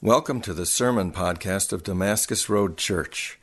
Welcome to the Sermon Podcast of Damascus Road Church.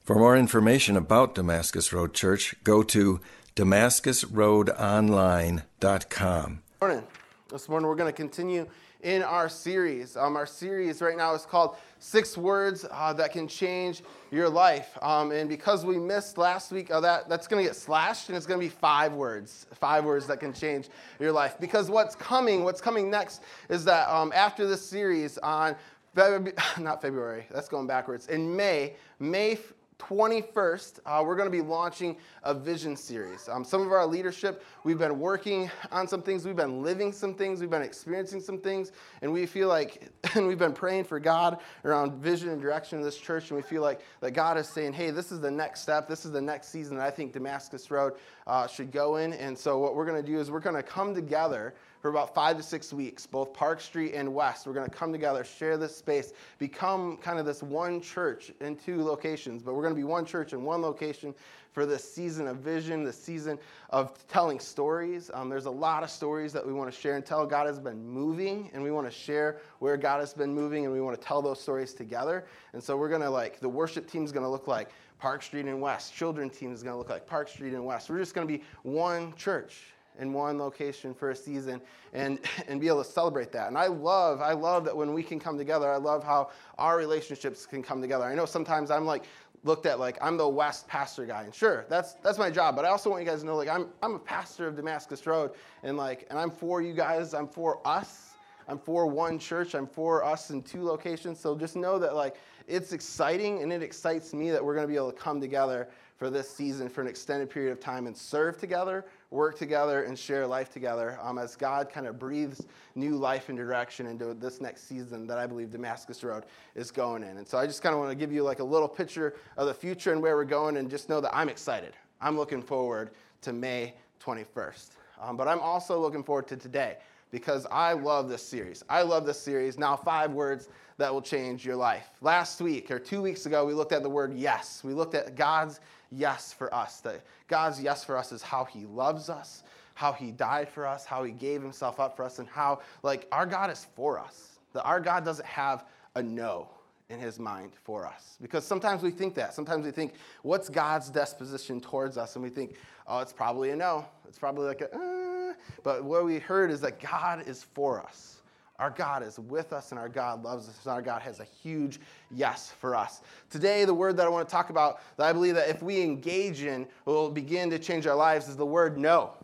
For more information about Damascus Road Church, go to damascusroadonline.com. Good Morning. This morning we're going to continue in our series. Um, our series right now is called Six Words uh, That Can Change Your Life. Um, and because we missed last week, uh, that, that's going to get slashed and it's going to be five words. Five words that can change your life. Because what's coming, what's coming next is that um, after this series on Not February, that's going backwards. In May, May 21st, uh, we're going to be launching a vision series. Um, some of our leadership, we've been working on some things, we've been living some things, we've been experiencing some things, and we feel like, and we've been praying for God around vision and direction of this church, and we feel like that God is saying, hey, this is the next step, this is the next season that I think Damascus Road uh, should go in. And so, what we're going to do is we're going to come together for about five to six weeks, both Park Street and West. We're going to come together, share this space, become kind of this one church in two locations, but we're going to be one church in one location for this season of vision, the season of telling stories. Um, there's a lot of stories that we want to share and tell. God has been moving, and we want to share where God has been moving, and we want to tell those stories together. And so we're going to like, the worship team is going to look like Park Street and West. Children team is going to look like Park Street and West. We're just going to be one church in one location for a season and, and be able to celebrate that. And I love, I love that when we can come together, I love how our relationships can come together. I know sometimes I'm like looked at like I'm the West pastor guy. And sure, that's that's my job. But I also want you guys to know like I'm I'm a pastor of Damascus Road and like and I'm for you guys, I'm for us. I'm for one church. I'm for us in two locations. So just know that like it's exciting and it excites me that we're going to be able to come together for this season for an extended period of time and serve together, work together, and share life together um, as God kind of breathes new life and direction into this next season that I believe Damascus Road is going in. And so I just kind of want to give you like a little picture of the future and where we're going and just know that I'm excited. I'm looking forward to May 21st. Um, but I'm also looking forward to today because I love this series. I love this series. Now, five words that will change your life. Last week or two weeks ago, we looked at the word yes. We looked at God's yes for us. That God's yes for us is how He loves us, how He died for us, how He gave Himself up for us, and how, like, our God is for us. That our God doesn't have a no in his mind for us. Because sometimes we think that. Sometimes we think, what's God's disposition towards us? And we think, oh, it's probably a no. It's probably like a, uh, but what we heard is that God is for us. Our God is with us and our God loves us and our God has a huge yes for us. Today, the word that I want to talk about that I believe that if we engage in will begin to change our lives is the word no.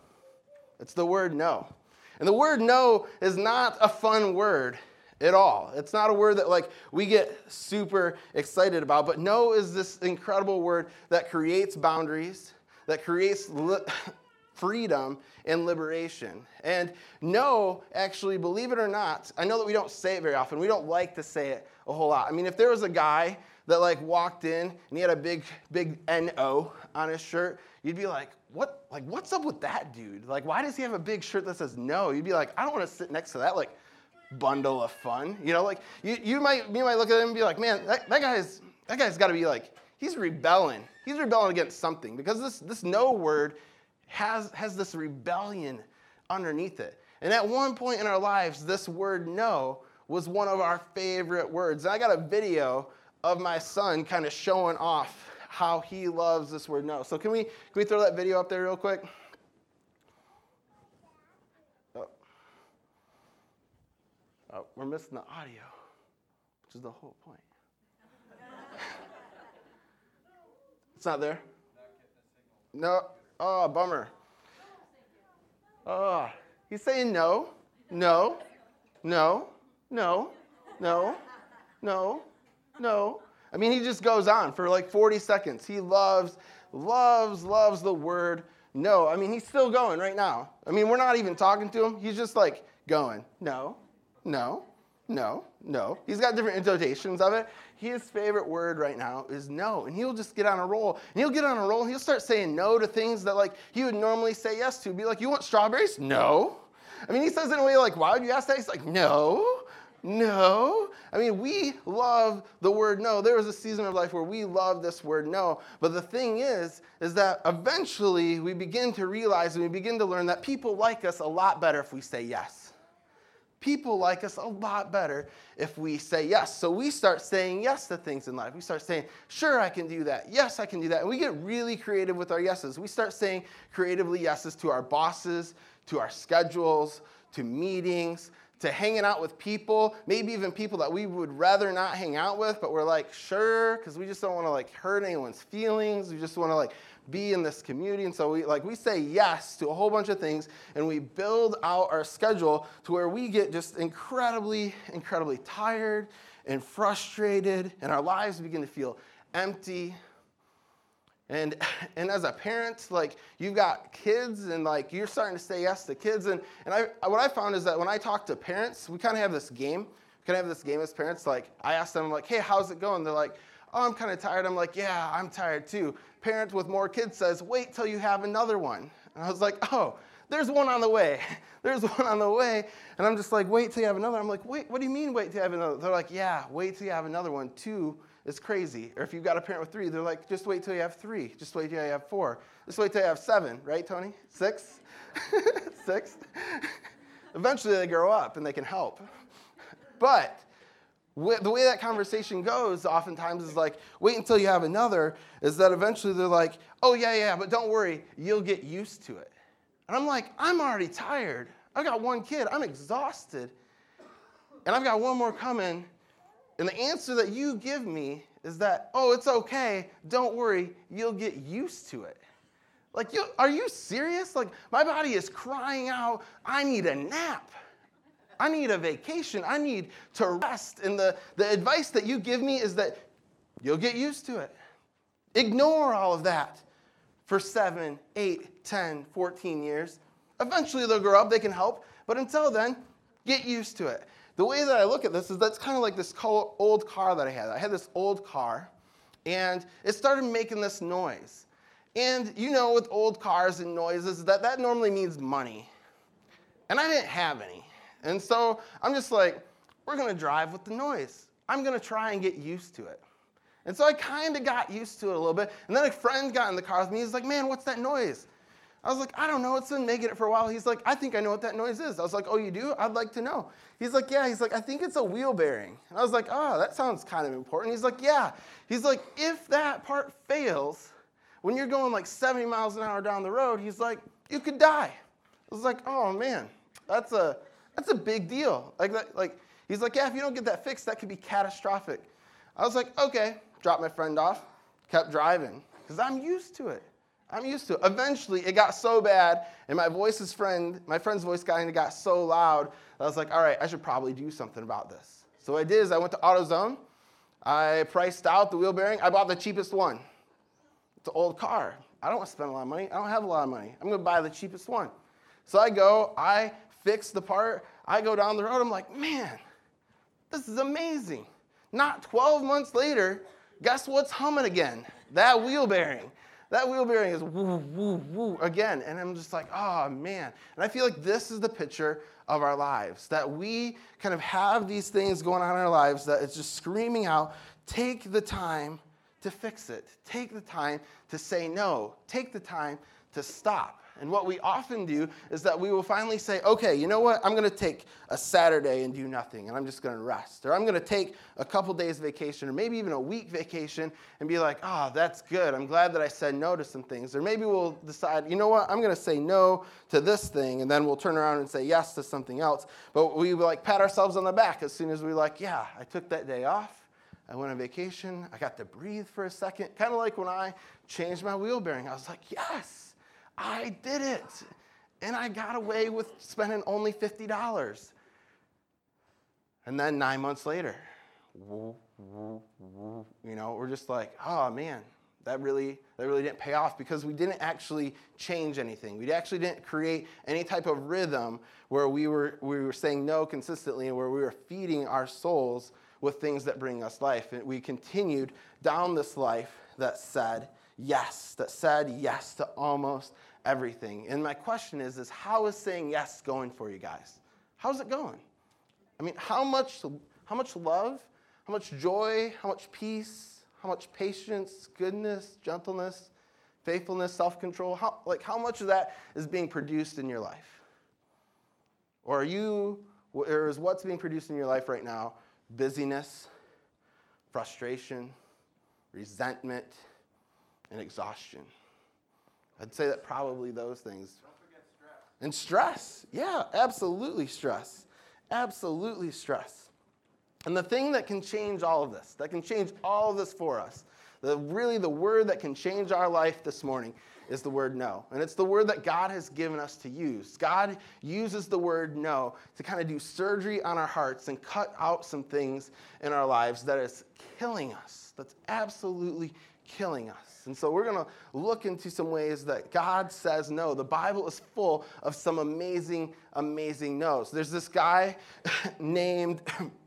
It's the word no. And the word no is not a fun word at all. It's not a word that like we get super excited about, but no is this incredible word that creates boundaries, that creates li- freedom and liberation. And no, actually, believe it or not, I know that we don't say it very often. We don't like to say it a whole lot. I mean, if there was a guy that like walked in and he had a big, big N-O on his shirt, you'd be like, what, like, what's up with that dude? Like, why does he have a big shirt that says no? You'd be like, I don't want to sit next to that, like, bundle of fun. You know, like, you, you might, you might look at him and be like, man, that, that guy's, that guy's got to be like, he's rebelling. He's rebelling against something because this, this no word has, has this rebellion underneath it. And at one point in our lives, this word no was one of our favorite words. And I got a video of my son kind of showing off how he loves this word no. So can we, can we throw that video up there real quick? Oh. oh we're missing the audio, which is the whole point. it's not there? No, Oh, bummer. Oh, he's saying no, no, no, no, no, no, no. I mean, he just goes on for like 40 seconds. He loves, loves, loves the word no. I mean, he's still going right now. I mean, we're not even talking to him. He's just like going, no, no, no, no. He's got different intonations of it. His favorite word right now is no. And he'll just get on a roll. And he'll get on a roll and he'll start saying no to things that like he would normally say yes to. Be like, you want strawberries? No. I mean, he says in a way like, why would you ask that? He's like, no. No. I mean, we love the word no. There was a season of life where we love this word no. But the thing is, is that eventually we begin to realize and we begin to learn that people like us a lot better if we say yes People like us a lot better if we say yes. So we start saying yes to things in life. We start saying, sure, I can do that. Yes, I can do that. And we get really creative with our yeses. We start saying creatively yeses to our bosses, to our schedules, to meetings, to hanging out with people, maybe even people that we would rather not hang out with, but we're like, sure, because we just don't want to like hurt anyone's feelings. We just want to like be in this community. And so we like we say yes to a whole bunch of things and we build out our schedule to where we get just incredibly, incredibly tired and frustrated, and our lives begin to feel empty. And, and as a parent, like you've got kids and like you're starting to say yes to kids. And, and I, what I found is that when I talk to parents, we kind of have this game. We kind of have this game as parents. Like I ask them like, hey, how's it going? They're like, oh, I'm kind of tired. I'm like, yeah, I'm tired too. Parent with more kids says, wait till you have another one. And I was like, oh, there's one on the way. There's one on the way. And I'm just like, wait till you have another. I'm like, wait, what do you mean wait till you have another? They're like, yeah, wait till you have another one. Two is crazy. Or if you've got a parent with three, they're like, just wait till you have three. Just wait till you have four. Just wait till you have seven, right, Tony? Six? Six? Eventually they grow up and they can help. But the way that conversation goes oftentimes is like wait until you have another is that eventually they're like oh yeah yeah but don't worry you'll get used to it and I'm like, I'm already tired. I've got one kid. I'm exhausted. And I've got one more coming. And the answer that you give me is that, oh, it's okay. Don't worry. You'll get used to it. Like, you, are you serious? Like, my body is crying out, I need a nap. I need a vacation. I need to rest. And the, the advice that you give me is that you'll get used to it. Ignore all of that for seven, eight, 10, 14 years. Eventually they'll grow up, they can help, but until then, get used to it. The way that I look at this is that's kind of like this old car that I had. I had this old car, and it started making this noise. And you know, with old cars and noises, that that normally means money. And I didn't have any. And so I'm just like, we're gonna drive with the noise. I'm gonna try and get used to it. And so I kind of got used to it a little bit. And then a friend got in the car with me. He's like, man, what's that noise? I was like, I don't know. It's been making it for a while. He's like, I think I know what that noise is. I was like, oh, you do? I'd like to know. He's like, yeah. He's like, I think it's a wheel bearing. And I was like, oh, that sounds kind of important. He's like, yeah. He's like, if that part fails, when you're going like 70 miles an hour down the road, he's like, you could die. I was like, oh man, that's a that's a big deal. Like like he's like, yeah, if you don't get that fixed, that could be catastrophic. I was like, okay dropped my friend off, kept driving because I'm used to it. I'm used to it. Eventually, it got so bad, and my voice's friend, my friend's voice kind of got so loud I was like, all right, I should probably do something about this. So what I did is I went to AutoZone. I priced out the wheel bearing. I bought the cheapest one. It's an old car. I don't want to spend a lot of money. I don't have a lot of money. I'm going to buy the cheapest one. So I go, I fix the part. I go down the road. I'm like, man, this is amazing. Not 12 months later, guess what's humming again? That wheel bearing. That wheel bearing is woo, woo, woo again. And I'm just like, oh man. And I feel like this is the picture of our lives that we kind of have these things going on in our lives that it's just screaming out, take the time to fix it. Take the time to say no. Take the time to stop. And what we often do is that we will finally say, okay, you know what? I'm going to take a Saturday and do nothing, and I'm just going to rest. Or I'm going to take a couple days vacation, or maybe even a week vacation, and be like, oh, that's good. I'm glad that I said no to some things. Or maybe we'll decide, you know what? I'm going to say no to this thing, and then we'll turn around and say yes to something else. But we like pat ourselves on the back as soon as we like, yeah, I took that day off. I went on vacation. I got to breathe for a second. Kind of like when I changed my wheel bearing. I was like, yes. I did it. And I got away with spending only $50. And then nine months later, you know, we're just like, oh man, that really, that really didn't pay off because we didn't actually change anything. We actually didn't create any type of rhythm where we were, we were saying no consistently and where we were feeding our souls with things that bring us life. And we continued down this life that said yes, that said yes to almost everything. And my question is, is how is saying yes going for you guys? How's it going? I mean, how much, how much love, how much joy, how much peace, how much patience, goodness, gentleness, faithfulness, self-control, how, like how much of that is being produced in your life? Or are you or is what's being produced in your life right now busyness, frustration, resentment, and exhaustion? I'd say that probably those things. Stress. And stress. Yeah, absolutely stress. Absolutely stress. And the thing that can change all of this, that can change all of this for us, the, really the word that can change our life this morning is the word no. And it's the word that God has given us to use. God uses the word no to kind of do surgery on our hearts and cut out some things in our lives that is killing us, that's absolutely killing us. And so we're going to look into some ways that God says no. The Bible is full of some amazing, amazing no's. There's this guy named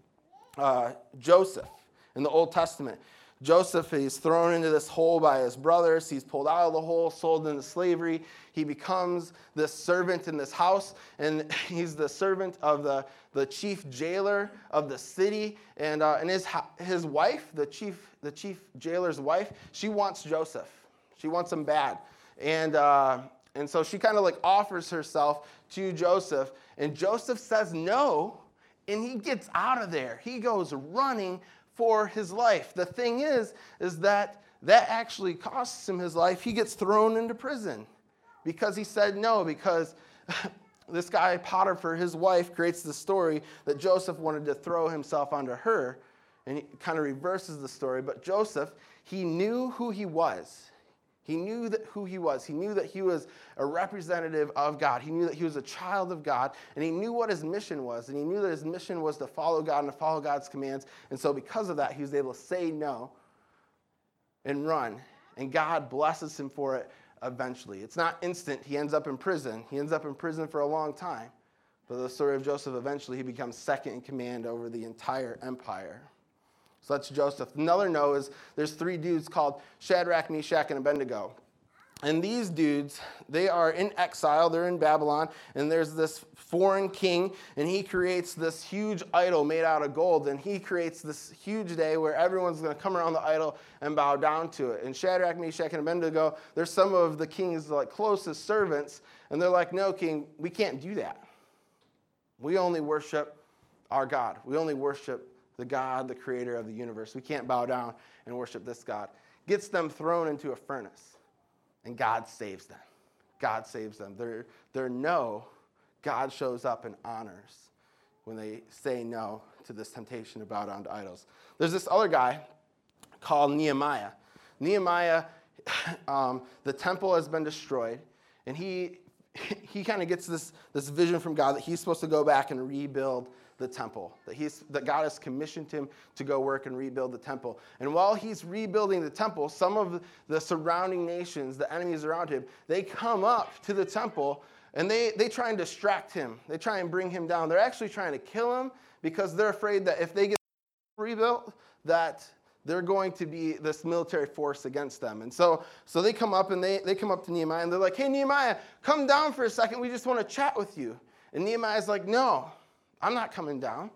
uh, Joseph in the Old Testament. Joseph, he's thrown into this hole by his brothers. He's pulled out of the hole, sold into slavery. He becomes this servant in this house, and he's the servant of the, the chief jailer of the city. And, uh, and his, his wife, the chief, the chief jailer's wife, she wants Joseph. She wants him bad. And, uh, and so she kind of like offers herself to Joseph, and Joseph says no, and he gets out of there. He goes running for his life. The thing is, is that that actually costs him his life. He gets thrown into prison because he said no, because this guy, Potiphar, his wife, creates the story that Joseph wanted to throw himself onto her. And he kind of reverses the story. But Joseph, he knew who he was. He knew that who he was. He knew that he was a representative of God. He knew that he was a child of God, and he knew what his mission was. And he knew that his mission was to follow God and to follow God's commands. And so, because of that, he was able to say no and run. And God blesses him for it eventually. It's not instant. He ends up in prison. He ends up in prison for a long time. But the story of Joseph, eventually, he becomes second in command over the entire empire. So that's Joseph. Another no is there's three dudes called Shadrach, Meshach, and Abednego. And these dudes, they are in exile, they're in Babylon, and there's this foreign king, and he creates this huge idol made out of gold, and he creates this huge day where everyone's going to come around the idol and bow down to it. And Shadrach, Meshach, and Abednego, they're some of the king's like closest servants, and they're like, "No, king, we can't do that. We only worship our God. We only worship the God, the creator of the universe. We can't bow down and worship this God. Gets them thrown into a furnace, and God saves them. God saves them. They're, they're no, God shows up and honors when they say no to this temptation to bow down to idols. There's this other guy called Nehemiah. Nehemiah, um, the temple has been destroyed, and he, he kind of gets this, this vision from God that he's supposed to go back and rebuild the temple, that, he's, that God has commissioned him to go work and rebuild the temple. And while he's rebuilding the temple, some of the surrounding nations, the enemies around him, they come up to the temple and they, they try and distract him. They try and bring him down. They're actually trying to kill him because they're afraid that if they get rebuilt, that they're going to be this military force against them. And so, so they come up and they, they come up to Nehemiah and they're like, hey, Nehemiah, come down for a second. We just want to chat with you. And Nehemiah's like, no, I'm not coming down.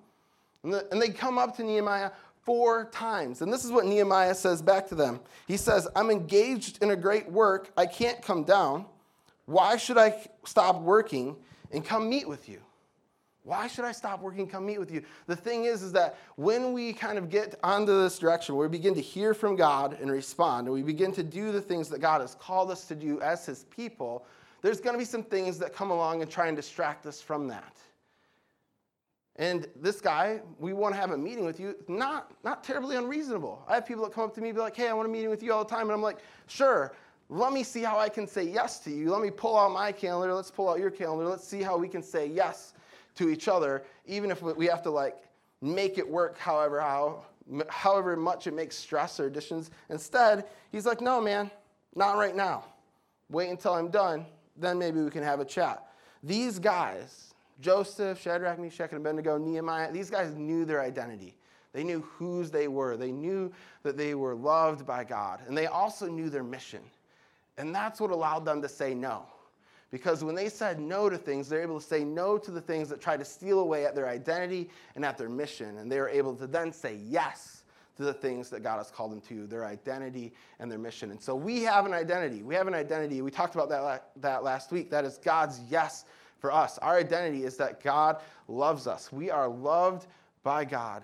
And, the, and they come up to Nehemiah four times. And this is what Nehemiah says back to them. He says, I'm engaged in a great work. I can't come down. Why should I stop working and come meet with you? Why should I stop working and come meet with you? The thing is, is that when we kind of get onto this direction where we begin to hear from God and respond, and we begin to do the things that God has called us to do as his people, there's going to be some things that come along and try and distract us from that. And this guy, we want to have a meeting with you, not, not terribly unreasonable. I have people that come up to me and be like, hey, I want a meeting with you all the time. And I'm like, sure, let me see how I can say yes to you. Let me pull out my calendar. Let's pull out your calendar. Let's see how we can say yes to each other, even if we have to like make it work however, how, however much it makes stress or additions. Instead, he's like, no, man, not right now. Wait until I'm done. Then maybe we can have a chat. These guys, Joseph, Shadrach, Meshach, and Abednego, Nehemiah, these guys knew their identity. They knew whose they were. They knew that they were loved by God. And they also knew their mission. And that's what allowed them to say no. Because when they said no to things, they're able to say no to the things that try to steal away at their identity and at their mission. And they were able to then say yes to the things that God has called them to, their identity and their mission. And so we have an identity. We have an identity. We talked about that, that last week. That is God's yes for us. Our identity is that God loves us. We are loved by God.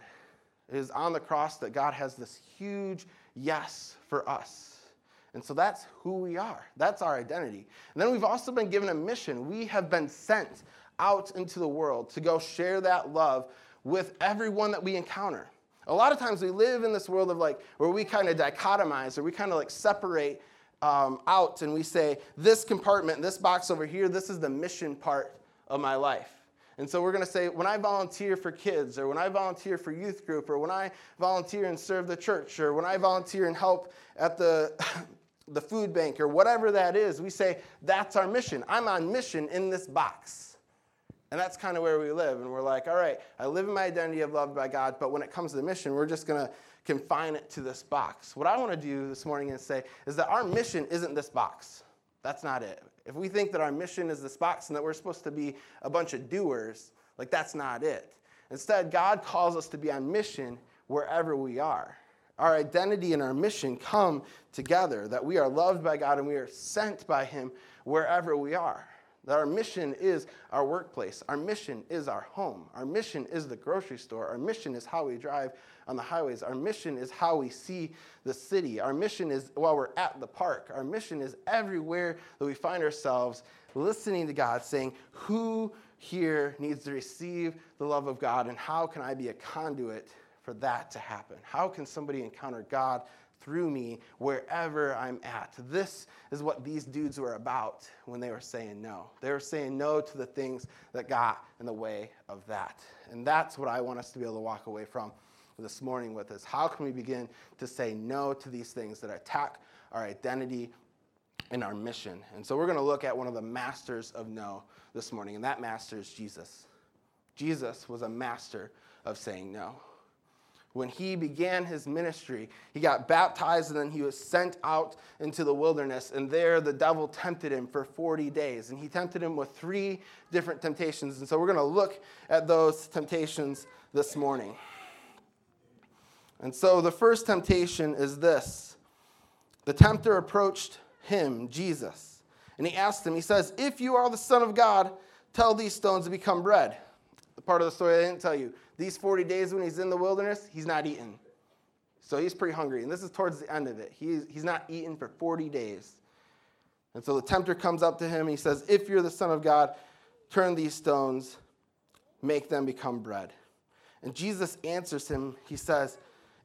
It is on the cross that God has this huge yes for us. And so that's who we are. That's our identity. And then we've also been given a mission. We have been sent out into the world to go share that love with everyone that we encounter. A lot of times we live in this world of like where we kind of dichotomize or we kind of like separate um, out and we say, this compartment, this box over here, this is the mission part of my life. And so we're going to say, when I volunteer for kids, or when I volunteer for youth group, or when I volunteer and serve the church, or when I volunteer and help at the, the food bank, or whatever that is, we say, that's our mission. I'm on mission in this box. And that's kind of where we live. And we're like, all right, I live in my identity of loved by God, but when it comes to the mission, we're just going to confine it to this box. What I want to do this morning and say is that our mission isn't this box. That's not it. If we think that our mission is this box and that we're supposed to be a bunch of doers, like that's not it. Instead, God calls us to be on mission wherever we are. Our identity and our mission come together, that we are loved by God and we are sent by Him wherever we are. That our mission is our workplace. Our mission is our home. Our mission is the grocery store. Our mission is how we drive on the highways. Our mission is how we see the city. Our mission is while we're at the park. Our mission is everywhere that we find ourselves listening to God, saying, Who here needs to receive the love of God, and how can I be a conduit for that to happen? How can somebody encounter God through me wherever I'm at. This is what these dudes were about when they were saying no. They were saying no to the things that got in the way of that. And that's what I want us to be able to walk away from this morning with is how can we begin to say no to these things that attack our identity and our mission. And so we're going to look at one of the masters of no this morning, and that master is Jesus. Jesus was a master of saying no when he began his ministry. He got baptized and then he was sent out into the wilderness. And there the devil tempted him for 40 days. And he tempted him with three different temptations. And so we're going to look at those temptations this morning. And so the first temptation is this the tempter approached him, Jesus, and he asked him, he says, If you are the Son of God, tell these stones to become bread. Part of the story I didn't tell you these 40 days when he's in the wilderness, he's not eating. So he's pretty hungry. And this is towards the end of it. He's, he's not eaten for 40 days. And so the tempter comes up to him and he says, If you're the Son of God, turn these stones, make them become bread. And Jesus answers him. He says,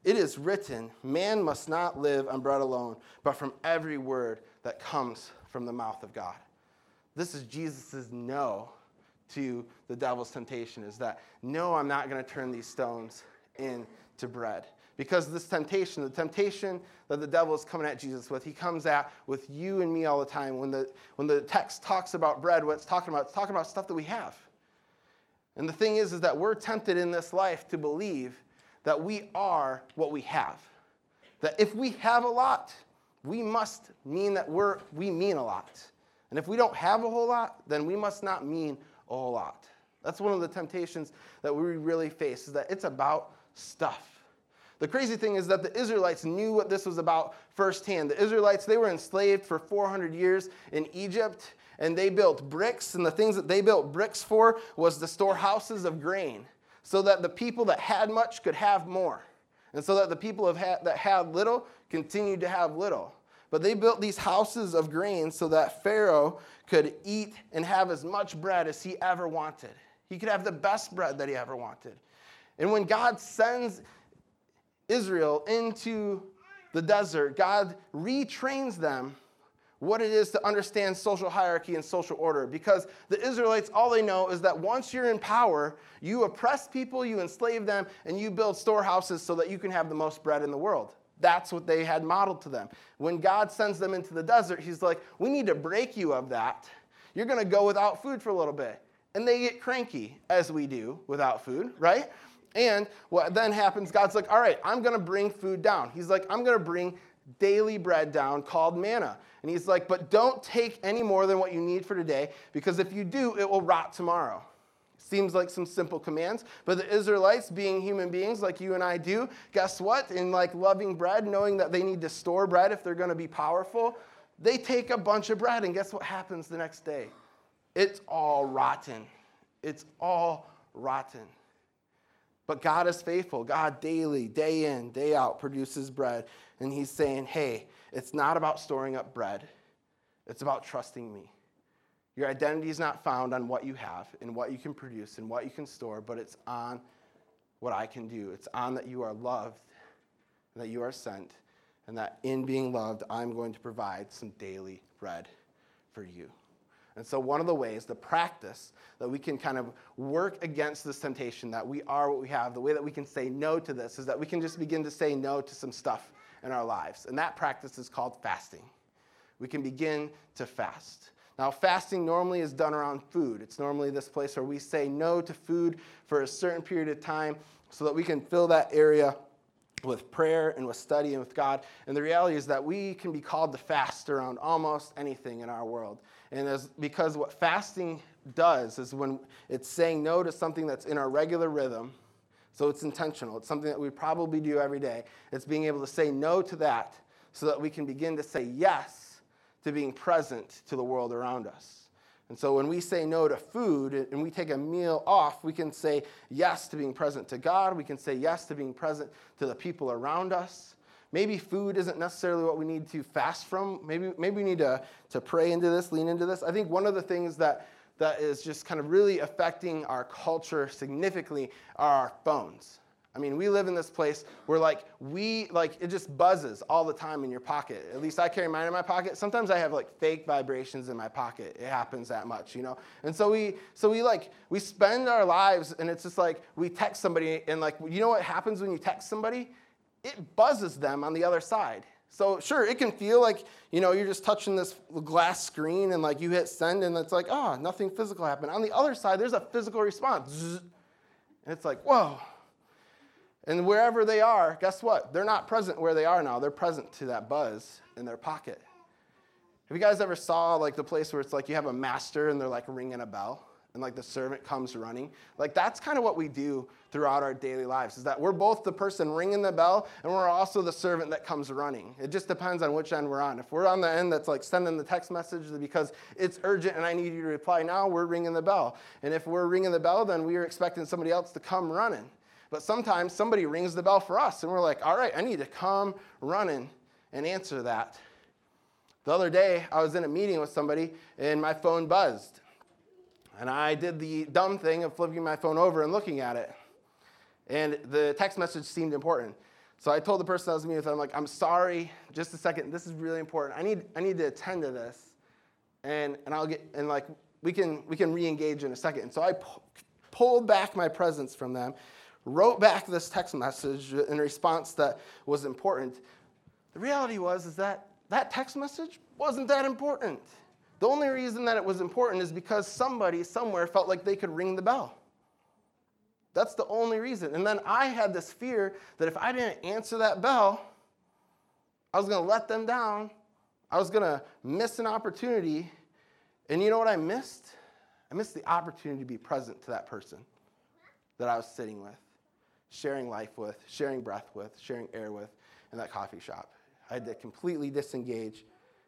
It is written, man must not live on bread alone, but from every word that comes from the mouth of God. This is Jesus' no to the devil's temptation is that no, I'm not going to turn these stones into bread. Because this temptation, the temptation that the devil is coming at Jesus with, he comes at with you and me all the time. When the, when the text talks about bread, what it's talking about, it's talking about stuff that we have. And the thing is, is that we're tempted in this life to believe that we are what we have. That if we have a lot, we must mean that we're, we mean a lot. And if we don't have a whole lot, then we must not mean a lot. That's one of the temptations that we really face, is that it's about stuff. The crazy thing is that the Israelites knew what this was about firsthand. The Israelites, they were enslaved for 400 years in Egypt, and they built bricks, and the things that they built bricks for was the storehouses of grain, so that the people that had much could have more, and so that the people that had little continued to have little. But they built these houses of grain so that Pharaoh could eat and have as much bread as he ever wanted. He could have the best bread that he ever wanted. And when God sends Israel into the desert, God retrains them what it is to understand social hierarchy and social order. Because the Israelites, all they know is that once you're in power, you oppress people, you enslave them, and you build storehouses so that you can have the most bread in the world. That's what they had modeled to them. When God sends them into the desert, He's like, We need to break you of that. You're going to go without food for a little bit. And they get cranky, as we do without food, right? And what then happens, God's like, All right, I'm going to bring food down. He's like, I'm going to bring daily bread down called manna. And He's like, But don't take any more than what you need for today, because if you do, it will rot tomorrow. Seems like some simple commands, but the Israelites, being human beings like you and I do, guess what? In like loving bread, knowing that they need to store bread if they're going to be powerful, they take a bunch of bread, and guess what happens the next day? it's all rotten. It's all rotten. But God is faithful. God daily, day in, day out, produces bread. And He's saying, hey, it's not about storing up bread, it's about trusting me. Your identity is not found on what you have and what you can produce and what you can store, but it's on what I can do. It's on that you are loved and that you are sent, and that in being loved, I'm going to provide some daily bread for you. And so, one of the ways, the practice that we can kind of work against this temptation that we are what we have, the way that we can say no to this is that we can just begin to say no to some stuff in our lives. And that practice is called fasting. We can begin to fast. Now, fasting normally is done around food. It's normally this place where we say no to food for a certain period of time so that we can fill that area with prayer and with study and with God. And the reality is that we can be called to fast around almost anything in our world. And as, because what fasting does is when it's saying no to something that's in our regular rhythm, so it's intentional, it's something that we probably do every day. It's being able to say no to that so that we can begin to say yes to being present to the world around us. And so when we say no to food and we take a meal off, we can say yes to being present to God. We can say yes to being present to the people around us. Maybe food isn't necessarily what we need to fast from. Maybe, maybe we need to, to pray into this, lean into this. I think one of the things that, that is just kind of really affecting our culture significantly are our phones. I mean, we live in this place where like we like it just buzzes all the time in your pocket. At least I carry mine in my pocket. Sometimes I have like fake vibrations in my pocket. It happens that much, you know. And so we so we like we spend our lives and it's just like we text somebody and like you know what happens when you text somebody? It buzzes them on the other side. So sure, it can feel like you know you're just touching this glass screen and like you hit send and it's like oh nothing physical happened. On the other side, there's a physical response, and it's like whoa and wherever they are, guess what? They're not present where they are now. They're present to that buzz in their pocket. Have you guys ever saw like the place where it's like you have a master and they're like ringing a bell and like the servant comes running? Like that's kind of what we do throughout our daily lives is that we're both the person ringing the bell and we're also the servant that comes running. It just depends on which end we're on. If we're on the end that's like sending the text message because it's urgent and I need you to reply now, we're ringing the bell. And if we're ringing the bell, then we are expecting somebody else to come running. But sometimes somebody rings the bell for us, and we're like, all right, I need to come running and answer that. The other day, I was in a meeting with somebody, and my phone buzzed. And I did the dumb thing of flipping my phone over and looking at it. And the text message seemed important. So I told the person I was meeting with, I'm like, I'm sorry, just a second, this is really important. I need, I need to attend to this. And, and I'll get, and like, we can, we can re-engage in a second. And so I pu- pulled back my presence from them wrote back this text message in response that was important. The reality was is that that text message wasn't that important. The only reason that it was important is because somebody somewhere felt like they could ring the bell. That's the only reason. And then I had this fear that if I didn't answer that bell, I was going to let them down. I was going to miss an opportunity. And you know what I missed? I missed the opportunity to be present to that person that I was sitting with sharing life with, sharing breath with, sharing air with in that coffee shop. I had to completely disengage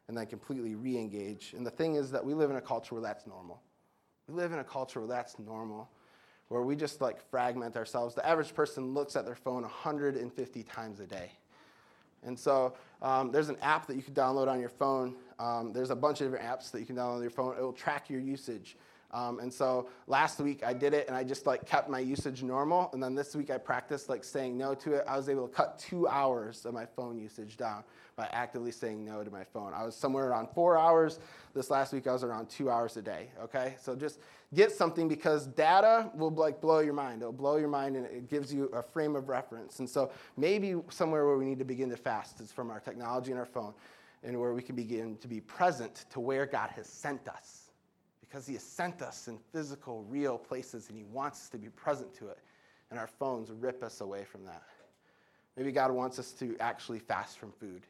and then completely re engage. And the thing is that we live in a culture where that's normal. We live in a culture where that's normal, where we just like fragment ourselves. The average person looks at their phone 150 times a day. And so um, there's an app that you can download on your phone. Um, there's a bunch of different apps that you can download on your phone. It will track your usage. Um, and so last week I did it and I just like kept my usage normal. And then this week I practiced like saying no to it. I was able to cut two hours of my phone usage down by actively saying no to my phone. I was somewhere around four hours. This last week I was around two hours a day. Okay, so just get something because data will like blow your mind. It'll blow your mind and it gives you a frame of reference. And so maybe somewhere where we need to begin to fast is from our technology and our phone, and where we can begin to be present to where God has sent us because He has sent us in physical, real places and He wants us to be present to it. And our phones rip us away from that. Maybe God wants us to actually fast from food.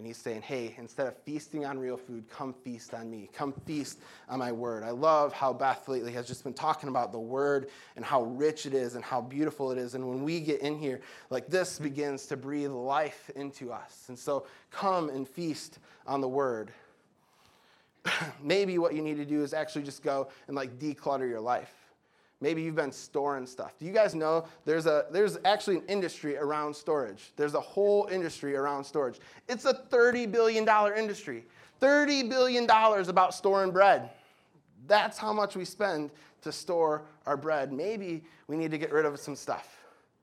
And he's saying, hey, instead of feasting on real food, come feast on me. Come feast on my word. I love how Beth lately has just been talking about the word and how rich it is and how beautiful it is. And when we get in here, like this begins to breathe life into us. And so come and feast on the word. maybe what you need to do is actually just go and like declutter your life. Maybe you've been storing stuff. Do you guys know there's a there's actually an industry around storage? There's a whole industry around storage. It's a 30 billion dollar industry. 30 billion dollars about storing bread. That's how much we spend to store our bread. Maybe we need to get rid of some stuff.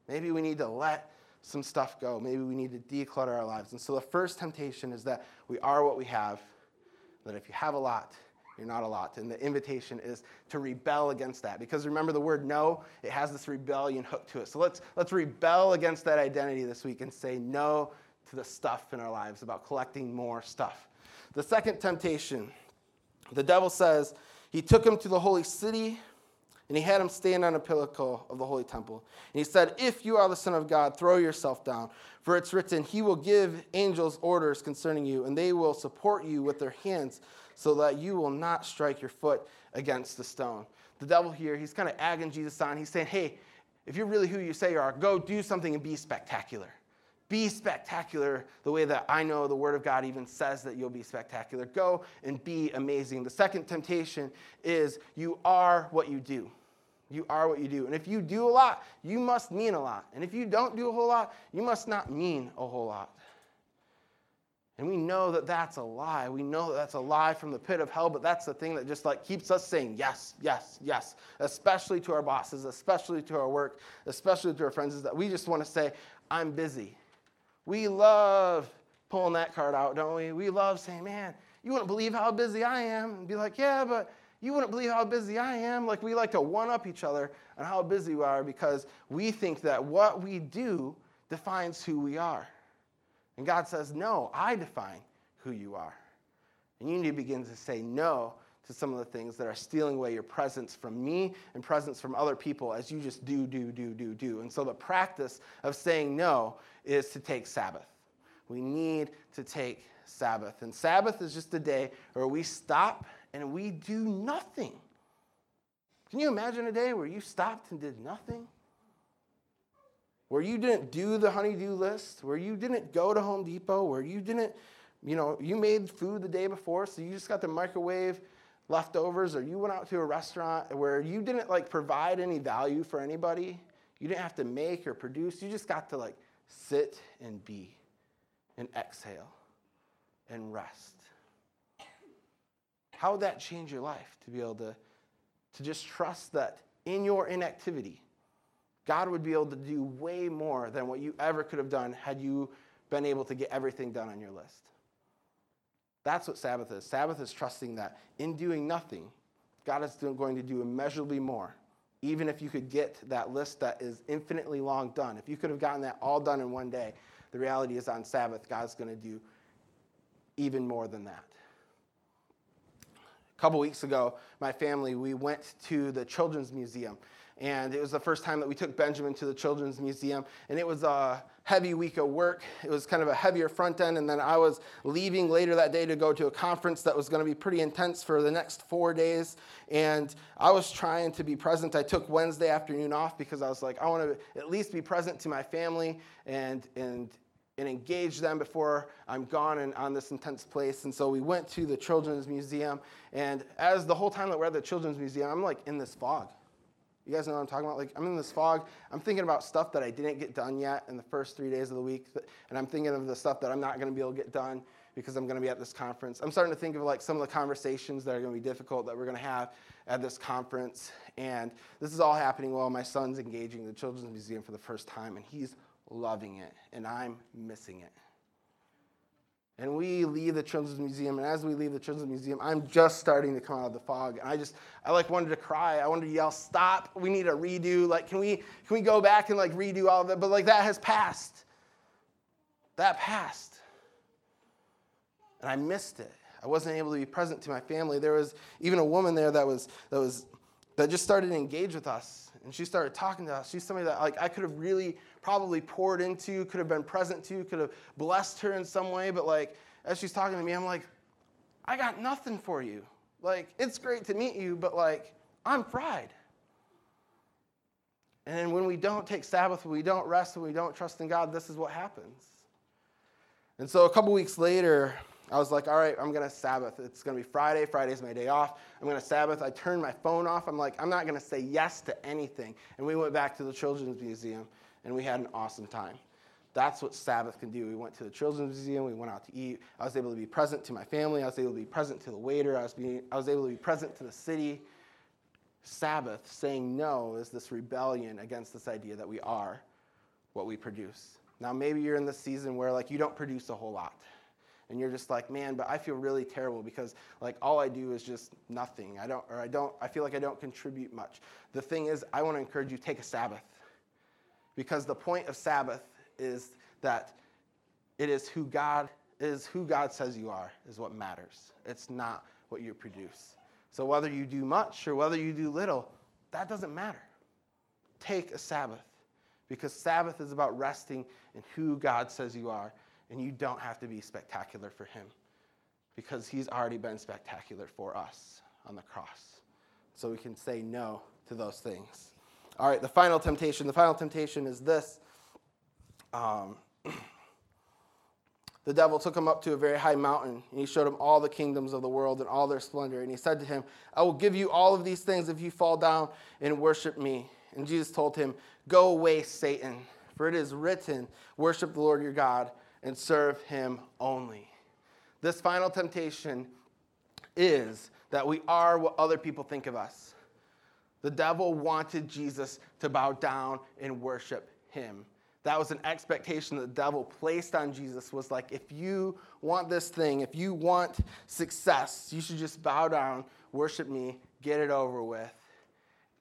Maybe we need to let some stuff go. Maybe we need to declutter our lives. And so the first temptation is that we are what we have, that if you have a lot, you're not a lot. And the invitation is to rebel against that. Because remember the word no, it has this rebellion hook to it. So let's, let's rebel against that identity this week and say no to the stuff in our lives about collecting more stuff. The second temptation, the devil says, he took him to the holy city and he had him stand on a pinnacle of the holy temple. And he said, If you are the Son of God, throw yourself down. For it's written, He will give angels orders concerning you, and they will support you with their hands, so that you will not strike your foot against the stone. The devil here, he's kind of agging Jesus on. He's saying, Hey, if you're really who you say you are, go do something and be spectacular. Be spectacular the way that I know the Word of God even says that you'll be spectacular. Go and be amazing. The second temptation is you are what you do. You are what you do. And if you do a lot, you must mean a lot. And if you don't do a whole lot, you must not mean a whole lot. And we know that that's a lie. We know that that's a lie from the pit of hell, but that's the thing that just like keeps us saying yes, yes, yes, especially to our bosses, especially to our work, especially to our friends, is that we just want to say, I'm busy. We love pulling that card out, don't we? We love saying, man, you wouldn't believe how busy I am. And be like, yeah, but you wouldn't believe how busy I am. Like we like to one up each other on how busy we are because we think that what we do defines who we are. And God says, no, I define who you are. And you need to begin to say no to some of the things that are stealing away your presence from me and presence from other people as you just do, do, do, do, do. And so the practice of saying no is to take Sabbath. We need to take Sabbath. And Sabbath is just a day where we stop and we do nothing. Can you imagine a day where you stopped and did nothing? Where you didn't do the honeydew list, where you didn't go to Home Depot, where you didn't, you know, you made food the day before, so you just got the microwave leftovers, or you went out to a restaurant where you didn't like provide any value for anybody. You didn't have to make or produce. You just got to like sit and be and exhale and rest. How would that change your life to be able to, to just trust that in your inactivity, God would be able to do way more than what you ever could have done had you been able to get everything done on your list? That's what Sabbath is. Sabbath is trusting that in doing nothing, God is going to do immeasurably more. Even if you could get that list that is infinitely long done, if you could have gotten that all done in one day, the reality is on Sabbath, God's going to do even more than that. A couple weeks ago, my family, we went to the Children's Museum. And it was the first time that we took Benjamin to the Children's Museum. And it was a heavy week of work. It was kind of a heavier front end. And then I was leaving later that day to go to a conference that was going to be pretty intense for the next four days. And I was trying to be present. I took Wednesday afternoon off because I was like, I want to at least be present to my family and, and, and engage them before I'm gone and on this intense place. And so we went to the Children's Museum. And as the whole time that we're at the Children's Museum, I'm like in this fog. You guys know what I'm talking about? Like, I'm in this fog. I'm thinking about stuff that I didn't get done yet in the first three days of the week. And I'm thinking of the stuff that I'm not going to be able to get done because I'm going to be at this conference. I'm starting to think of like some of the conversations that are going to be difficult that we're going to have at this conference. And this is all happening while my son's engaging the Children's Museum for the first time. And he's loving it. And I'm missing it. And we leave the Children's Museum, and as we leave the Children's Museum, I'm just starting to come out of the fog. And I just, I like wanted to cry. I wanted to yell, stop, we need a redo. Like, can we, can we go back and like redo all of it? But like that has passed. That passed. And I missed it. I wasn't able to be present to my family. There was even a woman there that was, that was, that just started to engage with us. And she started talking to us. She's somebody that like I could have really probably poured into, could have been present to, could have blessed her in some way. But like, as she's talking to me, I'm like, I got nothing for you. Like, it's great to meet you, but like, I'm fried. And when we don't take Sabbath, when we don't rest, when we don't trust in God, this is what happens. And so a couple weeks later, I was like, all right, I'm going to Sabbath. It's going to be Friday. Friday's my day off. I'm going to Sabbath. I turned my phone off. I'm like, I'm not going to say yes to anything. And we went back to the Children's Museum and we had an awesome time. That's what Sabbath can do. We went to the Children's Museum. We went out to eat. I was able to be present to my family. I was able to be present to the waiter. I was, being, I was able to be present to the city. Sabbath, saying no, is this rebellion against this idea that we are what we produce. Now, maybe you're in the season where like you don't produce a whole lot and you're just like, man, but I feel really terrible because like all I do is just nothing. I don't, or I don't, I feel like I don't contribute much. The thing is, I want to encourage you take a Sabbath because the point of Sabbath is that it is who God is who God says you are is what matters. It's not what you produce. So whether you do much or whether you do little, that doesn't matter. Take a Sabbath because Sabbath is about resting in who God says you are and you don't have to be spectacular for him because he's already been spectacular for us on the cross. So we can say no to those things. All right, the final temptation. The final temptation is this. Um, the devil took him up to a very high mountain, and he showed him all the kingdoms of the world and all their splendor. And he said to him, I will give you all of these things if you fall down and worship me. And Jesus told him, Go away, Satan, for it is written, Worship the Lord your God and serve him only. This final temptation is that we are what other people think of us. The devil wanted Jesus to bow down and worship him. That was an expectation that the devil placed on Jesus was like if you want this thing, if you want success, you should just bow down, worship me, get it over with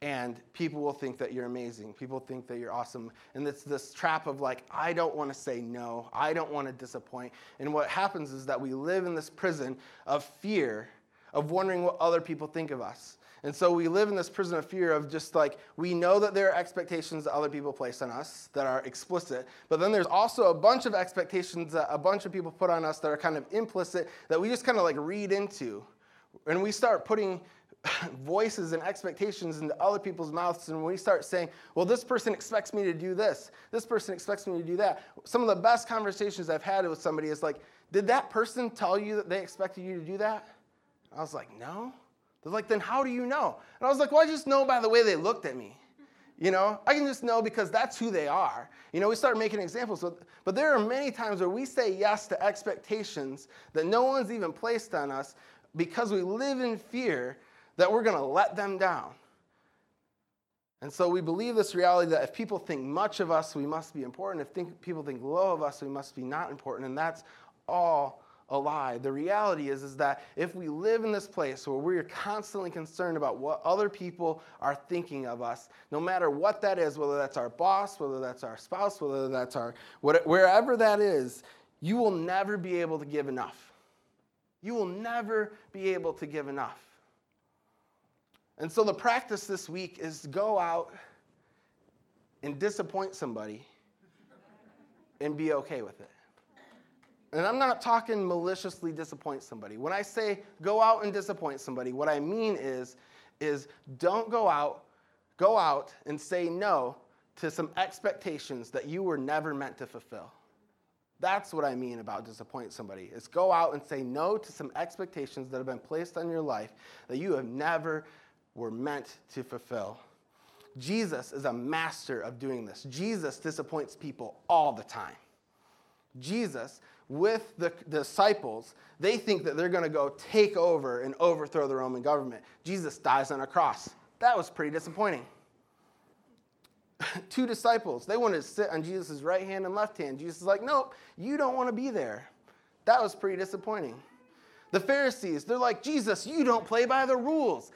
and people will think that you're amazing. People think that you're awesome. And it's this trap of like, I don't want to say no. I don't want to disappoint. And what happens is that we live in this prison of fear, of wondering what other people think of us. And so we live in this prison of fear of just like, we know that there are expectations that other people place on us that are explicit, but then there's also a bunch of expectations that a bunch of people put on us that are kind of implicit that we just kind of like read into. And we start putting voices and expectations into other people's mouths and we start saying well this person expects me to do this. This person expects me to do that. Some of the best conversations i've had with somebody is like did that person tell you that they expected you to do that? I was like no they're like then how do you know and i was like well i just know by the way they looked at me you know i can just know because that's who they are you know we start making examples but there are many times where we say yes to expectations that no one's even placed on us because we live in fear that we're going to let them down. And so we believe this reality that if people think much of us, we must be important. If think, people think low of us, we must be not important. And that's all a lie. The reality is, is that if we live in this place where we're constantly concerned about what other people are thinking of us, no matter what that is, whether that's our boss, whether that's our spouse, whether that's our, wherever that is, you will never be able to give enough. You will never be able to give enough. And so the practice this week is to go out and disappoint somebody and be okay with it. And I'm not talking maliciously disappoint somebody. When I say go out and disappoint somebody, what I mean is is don't go out go out and say no to some expectations that you were never meant to fulfill. That's what I mean about disappoint somebody. Is go out and say no to some expectations that have been placed on your life that you have never were meant to fulfill. Jesus is a master of doing this. Jesus disappoints people all the time. Jesus, with the disciples, they think that they're going to go take over and overthrow the Roman government. Jesus dies on a cross. That was pretty disappointing. Two disciples, they wanted to sit on Jesus' right hand and left hand. Jesus is like, nope, you don't want to be there. That was pretty disappointing. The Pharisees, they're like, Jesus, you don't play by the rules.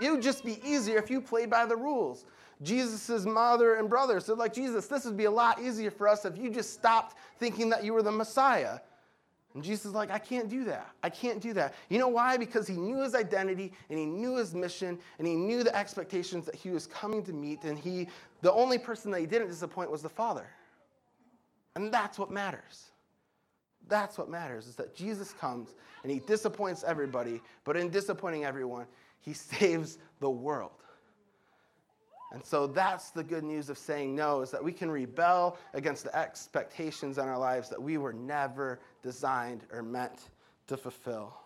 It would just be easier if you played by the rules. Jesus' mother and brothers, they're like, Jesus, this would be a lot easier for us if you just stopped thinking that you were the Messiah. And Jesus is like, I can't do that. I can't do that. You know why? Because he knew his identity and he knew his mission and he knew the expectations that he was coming to meet. And he, the only person that he didn't disappoint was the Father. And that's what matters. That's what matters is that Jesus comes and he disappoints everybody, but in disappointing everyone, he saves the world. And so that's the good news of saying no is that we can rebel against the expectations in our lives that we were never designed or meant to fulfill.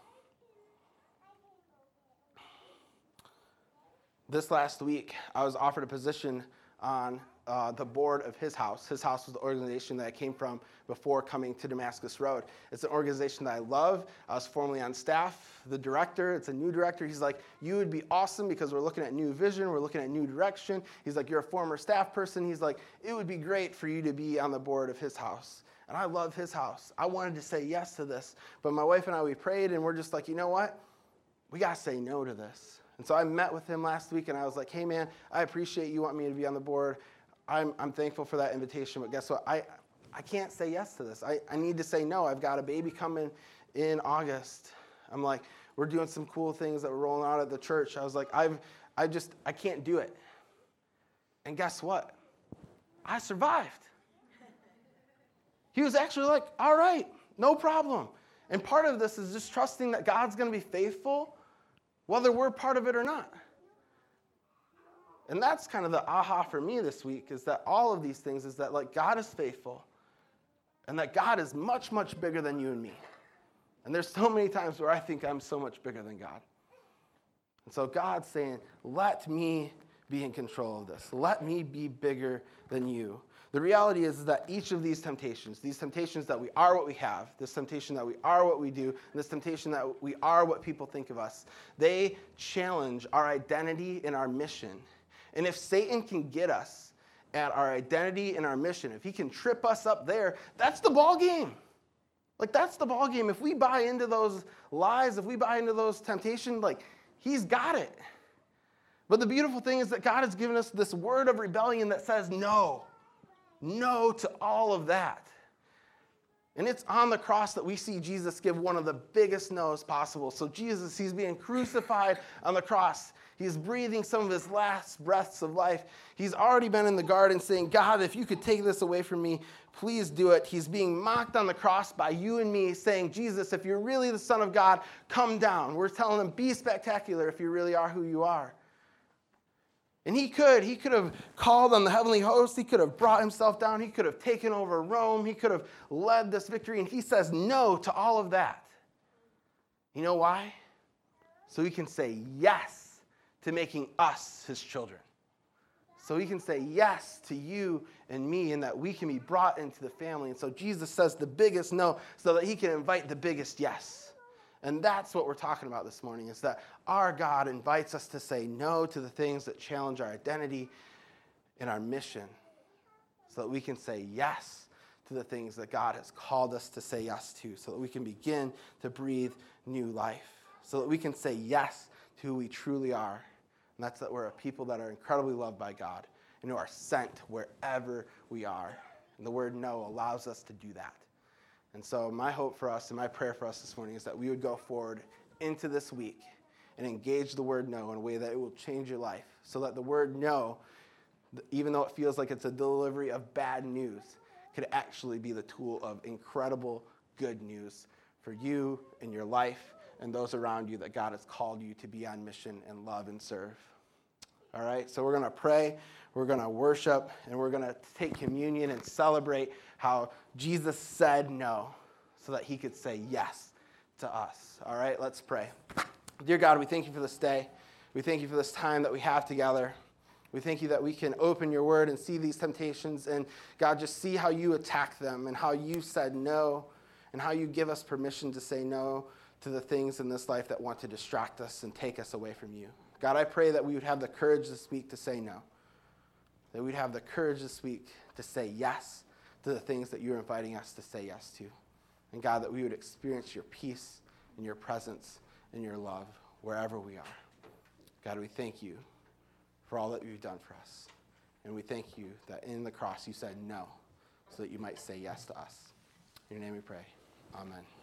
This last week, I was offered a position on uh, the board of his house. His house was the organization that I came from before coming to Damascus Road. It's an organization that I love. I was formerly on staff. The director, it's a new director. He's like, You would be awesome because we're looking at new vision, we're looking at new direction. He's like, You're a former staff person. He's like, It would be great for you to be on the board of his house. And I love his house. I wanted to say yes to this. But my wife and I, we prayed and we're just like, You know what? We got to say no to this. And so I met with him last week and I was like, hey man, I appreciate you want me to be on the board. I'm, I'm thankful for that invitation, but guess what? I, I can't say yes to this. I, I need to say no. I've got a baby coming in August. I'm like, we're doing some cool things that we're rolling out at the church. I was like, I've, I just, I can't do it. And guess what? I survived. He was actually like, all right, no problem. And part of this is just trusting that God's going to be faithful whether we're part of it or not. And that's kind of the aha for me this week is that all of these things is that like God is faithful and that God is much, much bigger than you and me. And there's so many times where I think I'm so much bigger than God. And so God's saying, let me be in control of this. Let me be bigger than you. The reality is that each of these temptations, these temptations that we are what we have, this temptation that we are what we do, this temptation that we are what people think of us, they challenge our identity and our mission. And if Satan can get us at our identity and our mission, if he can trip us up there, that's the ball game. Like that's the ball game. If we buy into those lies, if we buy into those temptations, like he's got it. But the beautiful thing is that God has given us this word of rebellion that says no no to all of that. And it's on the cross that we see Jesus give one of the biggest no's possible. So, Jesus, he's being crucified on the cross. He's breathing some of his last breaths of life. He's already been in the garden saying, God, if you could take this away from me, please do it. He's being mocked on the cross by you and me, saying, Jesus, if you're really the Son of God, come down. We're telling him, be spectacular if you really are who you are. And he could. He could have called on the heavenly host. He could have brought himself down. He could have taken over Rome. He could have led this victory. And he says no to all of that. You know why? So he can say yes to making us his children. So he can say yes to you and me, and that we can be brought into the family. And so Jesus says the biggest no so that he can invite the biggest yes. And that's what we're talking about this morning is that our God invites us to say no to the things that challenge our identity and our mission so that we can say yes to the things that God has called us to say yes to, so that we can begin to breathe new life, so that we can say yes to who we truly are. And that's that we're a people that are incredibly loved by God and who are sent wherever we are. And the word no allows us to do that. And so, my hope for us and my prayer for us this morning is that we would go forward into this week and engage the word no in a way that it will change your life. So that the word no, even though it feels like it's a delivery of bad news, could actually be the tool of incredible good news for you and your life and those around you that God has called you to be on mission and love and serve. All right, so we're going to pray, we're going to worship, and we're going to take communion and celebrate how Jesus said no so that he could say yes to us. All right, let's pray. Dear God, we thank you for this day. We thank you for this time that we have together. We thank you that we can open your word and see these temptations and God, just see how you attack them and how you said no and how you give us permission to say no to the things in this life that want to distract us and take us away from you. God, I pray that we would have the courage this week to say no, that we'd have the courage this week to say yes to the things that you're inviting us to say yes to. And God, that we would experience your peace and your presence and your love wherever we are. God, we thank you for all that you've done for us. And we thank you that in the cross you said no so that you might say yes to us. In your name we pray. Amen.